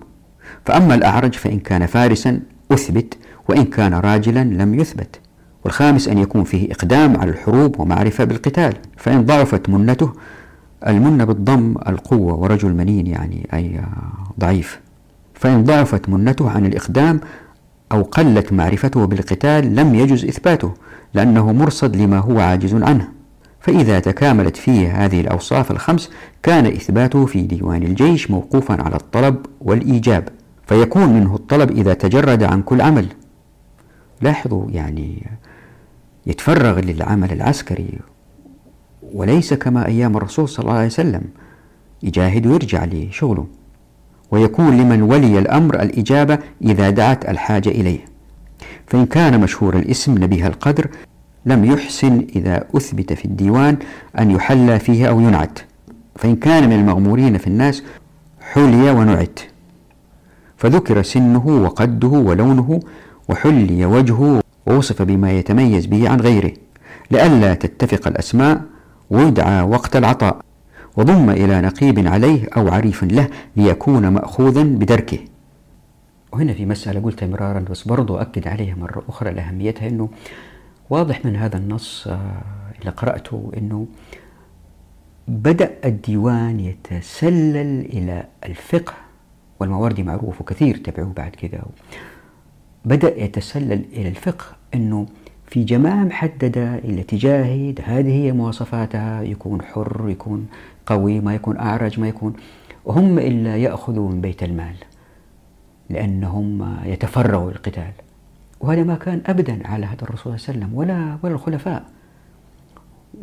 فأما الأعرج فإن كان فارسا أثبت وإن كان راجلا لم يثبت. والخامس أن يكون فيه إقدام على الحروب ومعرفة بالقتال. فإن ضعفت منته المنة بالضم القوة ورجل منين يعني أي ضعيف. فإن ضعفت منته عن الإقدام أو قلت معرفته بالقتال لم يجز إثباته لأنه مرصد لما هو عاجز عنه. فإذا تكاملت فيه هذه الأوصاف الخمس كان إثباته في ديوان الجيش موقوفا على الطلب والإيجاب. فيكون منه الطلب إذا تجرد عن كل عمل. لاحظوا يعني يتفرغ للعمل العسكري وليس كما أيام الرسول صلى الله عليه وسلم يجاهد ويرجع لشغله ويكون لمن ولي الأمر الإجابة إذا دعت الحاجة إليه. فإن كان مشهور الاسم نبيه القدر لم يحسن إذا أثبت في الديوان أن يحلى فيه أو ينعت. فإن كان من المغمورين في الناس حلي ونعت. فذكر سنه وقده ولونه وحلي وجهه ووصف بما يتميز به عن غيره لئلا تتفق الأسماء ويدعى وقت العطاء وضم إلى نقيب عليه أو عريف له ليكون مأخوذا بدركه. وهنا في مسألة قلتها مرارا بس برضو أكد عليها مرة أخرى لأهميتها أنه واضح من هذا النص آه، اللي قرأته أنه بدأ الديوان يتسلل إلى الفقه. والمواردي معروف وكثير تبعوه بعد كذا. بدأ يتسلل إلى الفقه أنه في جماعة محددة اللي تجاهد هذه هي مواصفاتها يكون حر يكون قوي ما يكون أعرج ما يكون وهم إلا يأخذوا من بيت المال لأنهم يتفرغوا للقتال. وهذا ما كان أبدا على هذا الرسول صلى الله عليه وسلم ولا ولا الخلفاء.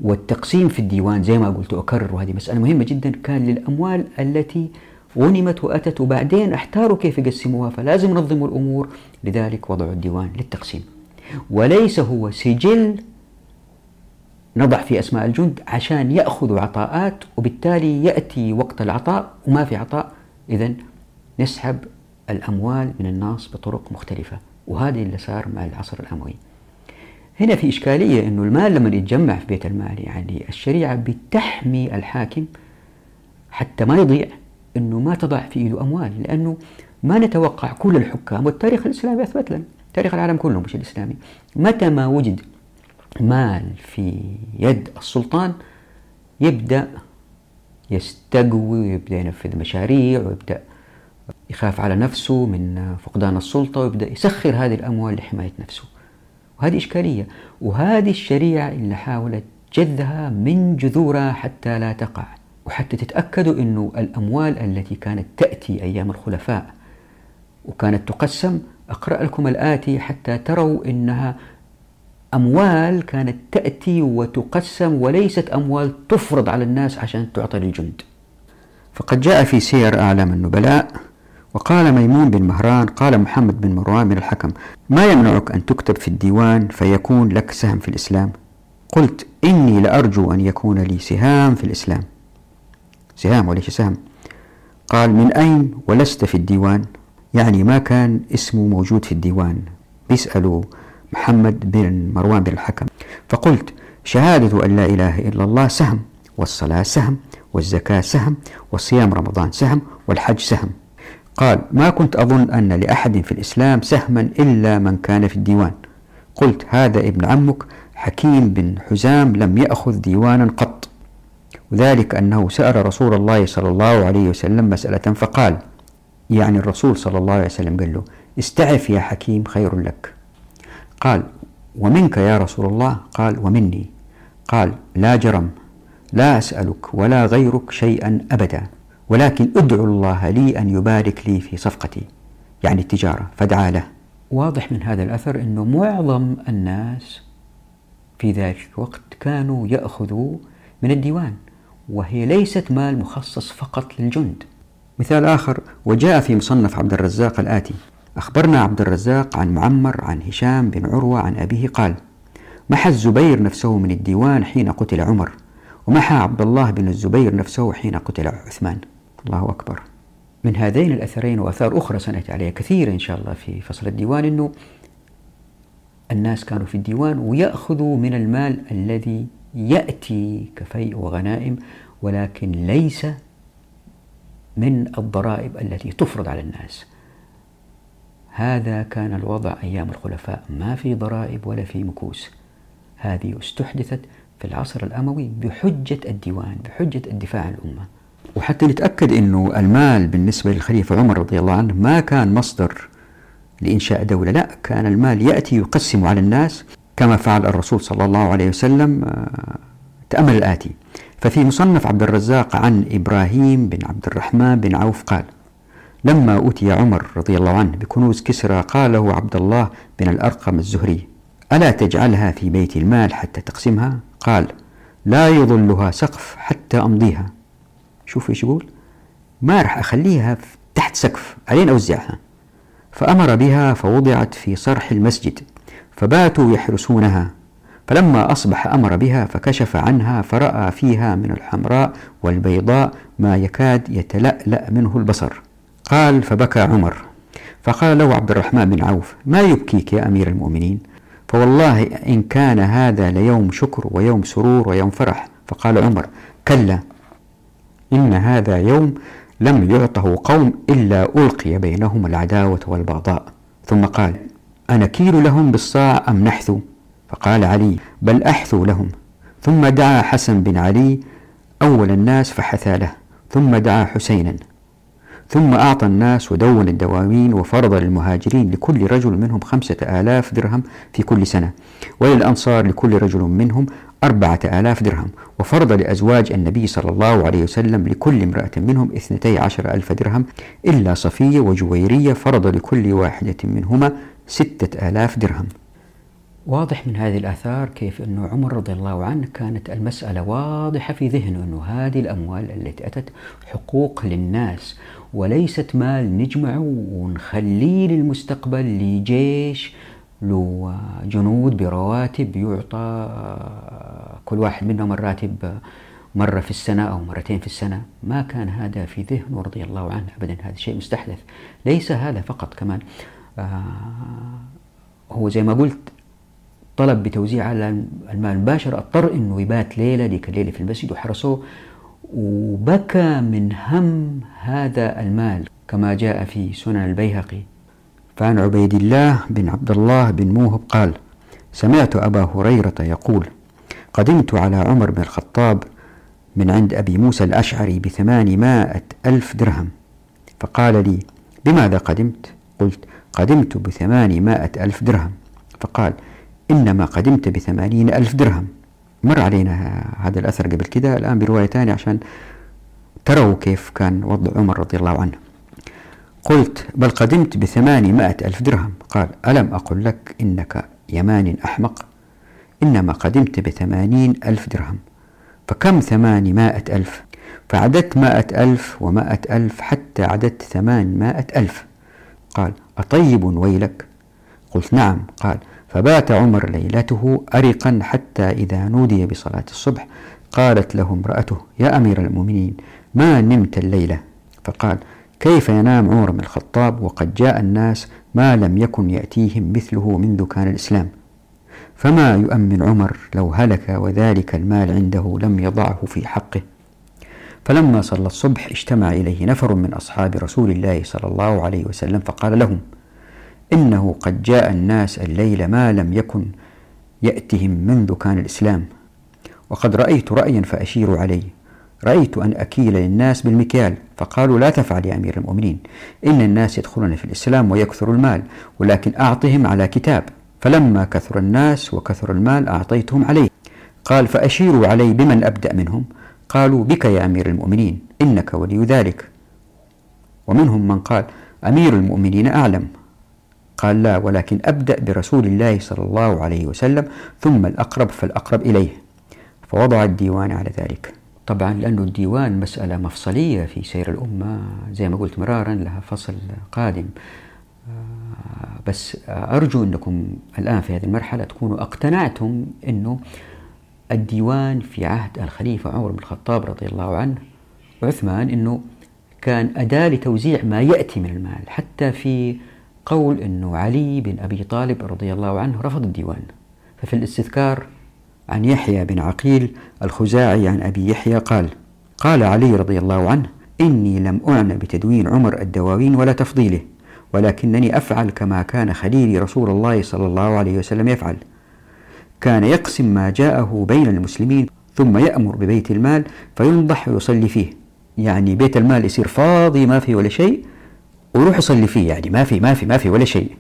والتقسيم في الديوان زي ما قلت أكرر وهذه مسألة مهمة جدا كان للأموال التي غنمت وأتت وبعدين احتاروا كيف يقسموها فلازم ينظموا الأمور. لذلك وضعوا الديوان للتقسيم. وليس هو سجل نضع في أسماء الجند عشان يأخذوا عطاءات وبالتالي يأتي وقت العطاء وما في عطاء. إذا نسحب الأموال من الناس بطرق مختلفة وهذا اللي صار مع العصر الأموي. هنا في إشكالية أنه المال لما يتجمع في بيت المال يعني الشريعة بتحمي الحاكم حتى ما يضيع. أنه ما تضع في إيده أموال لأنه ما نتوقع كل الحكام والتاريخ الإسلامي أثبت لنا تاريخ العالم كله مش الإسلامي. متى ما وجد مال في يد السلطان يبدأ يستقوي ويبدأ ينفذ مشاريع ويبدأ يخاف على نفسه من فقدان السلطة ويبدأ يسخر هذه الأموال لحماية نفسه. وهذه إشكالية. وهذه الشريعة اللي حاولت جذها من جذورها حتى لا تقع. وحتى تتأكدوا أنه الأموال التي كانت تأتي أيام الخلفاء وكانت تقسم أقرأ لكم الآتي حتى تروا أنها أموال كانت تأتي وتقسم وليست أموال تفرض على الناس عشان تعطى للجند. فقد جاء في سير أعلام النبلاء وقال ميمون بن مهران قال محمد بن مروان من الحكم ما يمنعك أن تكتب في الديوان فيكون لك سهم في الإسلام؟ قلت إني لأرجو أن يكون لي سهام في الإسلام. سهام وليس سهم قال من أين ولست في الديوان؟ يعني ما كان اسمه موجود في الديوان. بيسألوا محمد بن مروان بن الحكم. فقلت شهادة أن لا إله إلا الله سهم والصلاة سهم والزكاة سهم وصيام رمضان سهم والحج سهم. قال ما كنت أظن أن لأحد في الإسلام سهما إلا من كان في الديوان. قلت هذا ابن عمك حكيم بن حزام لم يأخذ ديوانا قط. وذلك أنه سأل رسول الله صلى الله عليه وسلم مسألة فقال يعني الرسول صلى الله عليه وسلم قال له استعف يا حكيم خير لك. قال ومنك يا رسول الله؟ قال ومني. قال لا جرم لا أسألك ولا غيرك شيئا أبدا ولكن ادعو الله لي أن يبارك لي في صفقتي يعني التجارة فادعى له. واضح من هذا الأثر أنه معظم الناس في ذلك الوقت كانوا يأخذوا من الديوان. وهي ليست مال مخصص فقط للجند. مثال آخر وجاء في مصنف عبد الرزاق الآتي. أخبرنا عبد الرزاق عن معمر عن هشام بن عروة عن أبيه قال محى الزبير نفسه من الديوان حين قتل عمر ومحى عبد الله بن الزبير نفسه حين قتل عثمان. الله أكبر. من هذين الأثرين وأثار أخرى سنأتي عليها كثيرة إن شاء الله في فصل الديوان أنه الناس كانوا في الديوان ويأخذوا من المال الذي يأتي كفيء وغنائم ولكن ليس من الضرائب التي تفرض على الناس. هذا كان الوضع أيام الخلفاء. ما في ضرائب ولا في مكوس. هذه استحدثت في العصر الأموي بحجة الديوان بحجة الدفاع عن الأمة. وحتى نتأكد أنه المال بالنسبة للخليفة عمر رضي الله عنه ما كان مصدر لإنشاء دولة. لا كان المال يأتي يقسم على الناس كما فعل الرسول صلى الله عليه وسلم آه، تأمل الآتي. ففي مصنف عبد الرزاق عن إبراهيم بن عبد الرحمن بن عوف قال لما أتي عمر رضي الله عنه بكنوز كسرى قاله عبد الله بن الأرقم الزهري ألا تجعلها في بيت المال حتى تقسمها؟ قال لا يظلها سقف حتى أمضيها. شوف إيش يقول ما راح أخليها تحت سقف علين أوزعها. فأمر بها فوضعت في صرح المسجد. فباتوا يحرسونها. فلما أصبح أمر بها فكشف عنها فرأى فيها من الحمراء والبيضاء ما يكاد يتلألأ منه البصر. قال فبكى عمر. فقال له عبد الرحمن بن عوف ما يبكيك يا أمير المؤمنين؟ فوالله إن كان هذا ليوم شكر ويوم سرور ويوم فرح. فقال عمر كلا إن هذا يوم لم يعطه قوم إلا ألقي بينهم العداوة والبغضاء. ثم قال أنكيل لهم بالصاع أم نحثو فقال علي بل أحثوا لهم. ثم دعا حسن بن علي أول الناس فحثى له. ثم دعا حسينا. ثم أعطى الناس ودون الدواوين وفرض للمهاجرين لكل رجل منهم خمسة آلاف درهم في كل سنة وللأنصار لكل رجل منهم أربعة آلاف درهم وفرض لأزواج النبي صلى الله عليه وسلم لكل امرأة منهم اثنتي عشر ألف درهم إلا صفية وجويرية فرض لكل واحدة منهما ستة آلاف درهم. واضح من هذه الآثار كيف أنه عمر رضي الله عنه كانت المسألة واضحة في ذهنه أنه هذه الأموال التي أتت حقوق للناس وليست مال نجمعه ونخليه للمستقبل لجيش له جنود برواتب يعطى كل واحد منهم الراتب مرة في السنة أو مرتين في السنة. ما كان هذا في ذهنه رضي الله عنه أبدا هذا شيء مستحدث. ليس هذا فقط كمان هو زي ما قلت طلب بتوزيع على المال مباشرة اضطر إنه يبات ليلة ديك الليلة في المسجد وحرسوه وبكى من هم هذا المال كما جاء في سنن البيهقي فعن عبيد الله بن عبد الله بن موهب قال سمعت أبا هريرة يقول قدمت على عمر بن الخطاب من عند أبي موسى الأشعري بثمانمائة ألف درهم فقال لي بماذا قدمت؟ قلت قدمت بثمانمائة ألف درهم. فقال إنما قدمت بثمانين ألف درهم. مر علينا هذا الأثر قبل كده الآن برواية ثانية عشان تروا كيف كان وضع عمر رضي الله عنه. قلت بل قدمت بثمانمائة ألف درهم. قال ألم أقل لك إنك يمان أحمق؟ إنما قدمت بثمانين ألف درهم. فكم ثمانمائة ألف؟ فعددت مائة ألف ومائة ألف حتى عددت ثمانمائة ألف. قال أطيب ويلك؟ قلت نعم قال. فبات عمر ليلته أرقا حتى إذا نودي بصلاة الصبح قالت له امرأته يا أمير المؤمنين ما نمت الليلة؟ فقال كيف ينام عمر بن الخطاب وقد جاء الناس ما لم يكن يأتيهم مثله منذ كان الإسلام؟ فما يؤمن عمر لو هلك وذلك المال عنده لم يضعه في حقه؟ فلما صلى الصبح اجتمع إليه نفر من أصحاب رسول الله صلى الله عليه وسلم فقال لهم إنه قد جاء الناس الليل ما لم يكن يأتهم منذ كان الإسلام وقد رأيت رأيا فأشير عليه رأيت أن أكيل للناس بالمكيال فقالوا لا تفعل يا أمير المؤمنين إن الناس يدخلون في الإسلام ويكثر المال ولكن أعطهم على كتاب فلما كثر الناس وكثر المال أعطيتهم عليه قال فأشيروا علي بمن أبدأ منهم؟ قالوا بك يا أمير المؤمنين إنك ولي ذلك. ومنهم من قال أمير المؤمنين أعلم. قال لا ولكن أبدأ برسول الله صلى الله عليه وسلم ثم الأقرب فالأقرب إليه. فوضع الديوان على ذلك. طبعا لأن الديوان مسألة مفصلية في سير الأمة زي ما قلت مرارا لها فصل قادم. آه، بس أرجو أنكم الآن في هذه المرحلة تكونوا أقتنعتم أنه الديوان في عهد الخليفة عمر بن الخطاب رضي الله عنه وعثمان أنه كان أداة لتوزيع ما يأتي من المال حتى في قول أنه علي بن أبي طالب رضي الله عنه رفض الديوان. ففي الاستذكار عن يحيى بن عقيل الخزاعي عن أبي يحيى قال قال علي رضي الله عنه إني لم أعنى بتدوين عمر الدواوين ولا تفضيله ولكنني أفعل كما كان خليلي رسول الله صلى الله عليه وسلم يفعل. كان يقسم ما جاءه بين المسلمين ثم يأمر ببيت المال فينضح ويصلي فيه. يعني بيت المال يصير فاضي ما في ولا شيء وروح يصلي فيه. يعني ما في ما في ما في ولا شيء.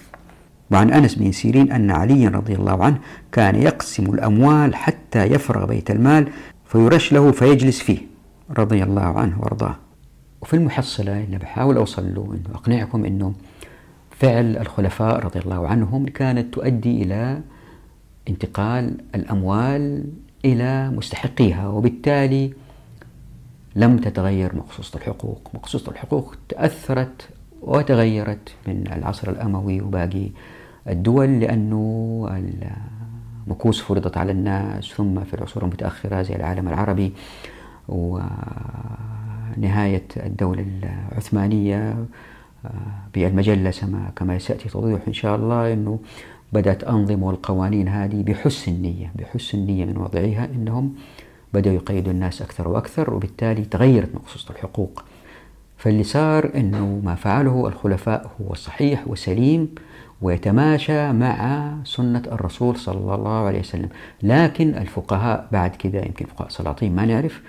وعن أنس بن سيرين أن عليا رضي الله عنه كان يقسم الأموال حتى يفرغ بيت المال فيرش له فيجلس فيه رضي الله عنه وأرضاه. وفي المحصلة اللي بحاول أوصل له إنه أقنعكم إنه فعل الخلفاء رضي الله عنهم كانت تؤدي إلى انتقال الأموال إلى مستحقيها وبالتالي لم تتغير مقصوصة الحقوق. مقصوصة الحقوق تأثرت وتغيرت من العصر الأموي وباقي الدول لأنه المكوس فرضت على الناس ثم في العصور المتأخرة زي العالم العربي ونهاية الدولة العثمانية بالمجلة كما سيأتي توضيح إن شاء الله أنه بدأت أنظمة والقوانين هذه بحسن النية بحسن النية من وضعها أنهم بدأوا يقيدوا الناس أكثر وأكثر وبالتالي تغيرت مقصوصة الحقوق. فاللي صار أنه ما فعله الخلفاء هو صحيح وسليم ويتماشى مع سنة الرسول صلى الله عليه وسلم. لكن الفقهاء بعد كذا يمكن فقهاء سلاطين ما نعرف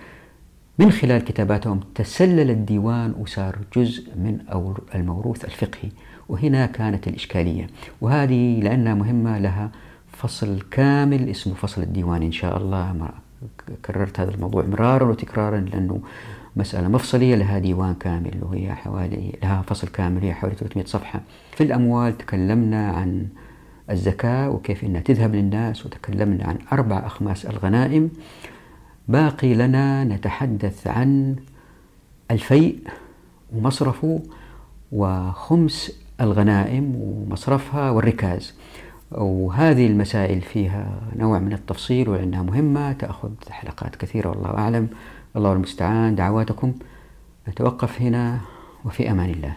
من خلال كتاباتهم تسلل الديوان وصار جزء من الموروث الفقهي. وهنا كانت الإشكالية. وهذه لأنها مهمة لها فصل كامل اسمه فصل الديوان إن شاء الله. كررت هذا الموضوع مرارا وتكرارا لأنه مسألة مفصلية لها ديوان كامل وهي حوالي لها فصل كامل هي حوالي 300 صفحة. في الأموال تكلمنا عن الزكاة وكيف أنها تذهب للناس وتكلمنا عن أربع أخماس الغنائم. باقي لنا نتحدث عن الفيء ومصرفه وخمس الغنائم ومصرفها والركاز. وهذه المسائل فيها نوع من التفصيل ولأنها مهمة تأخذ حلقات كثيرة والله أعلم. الله المستعان. دعواتكم. نتوقف هنا وفي أمان الله.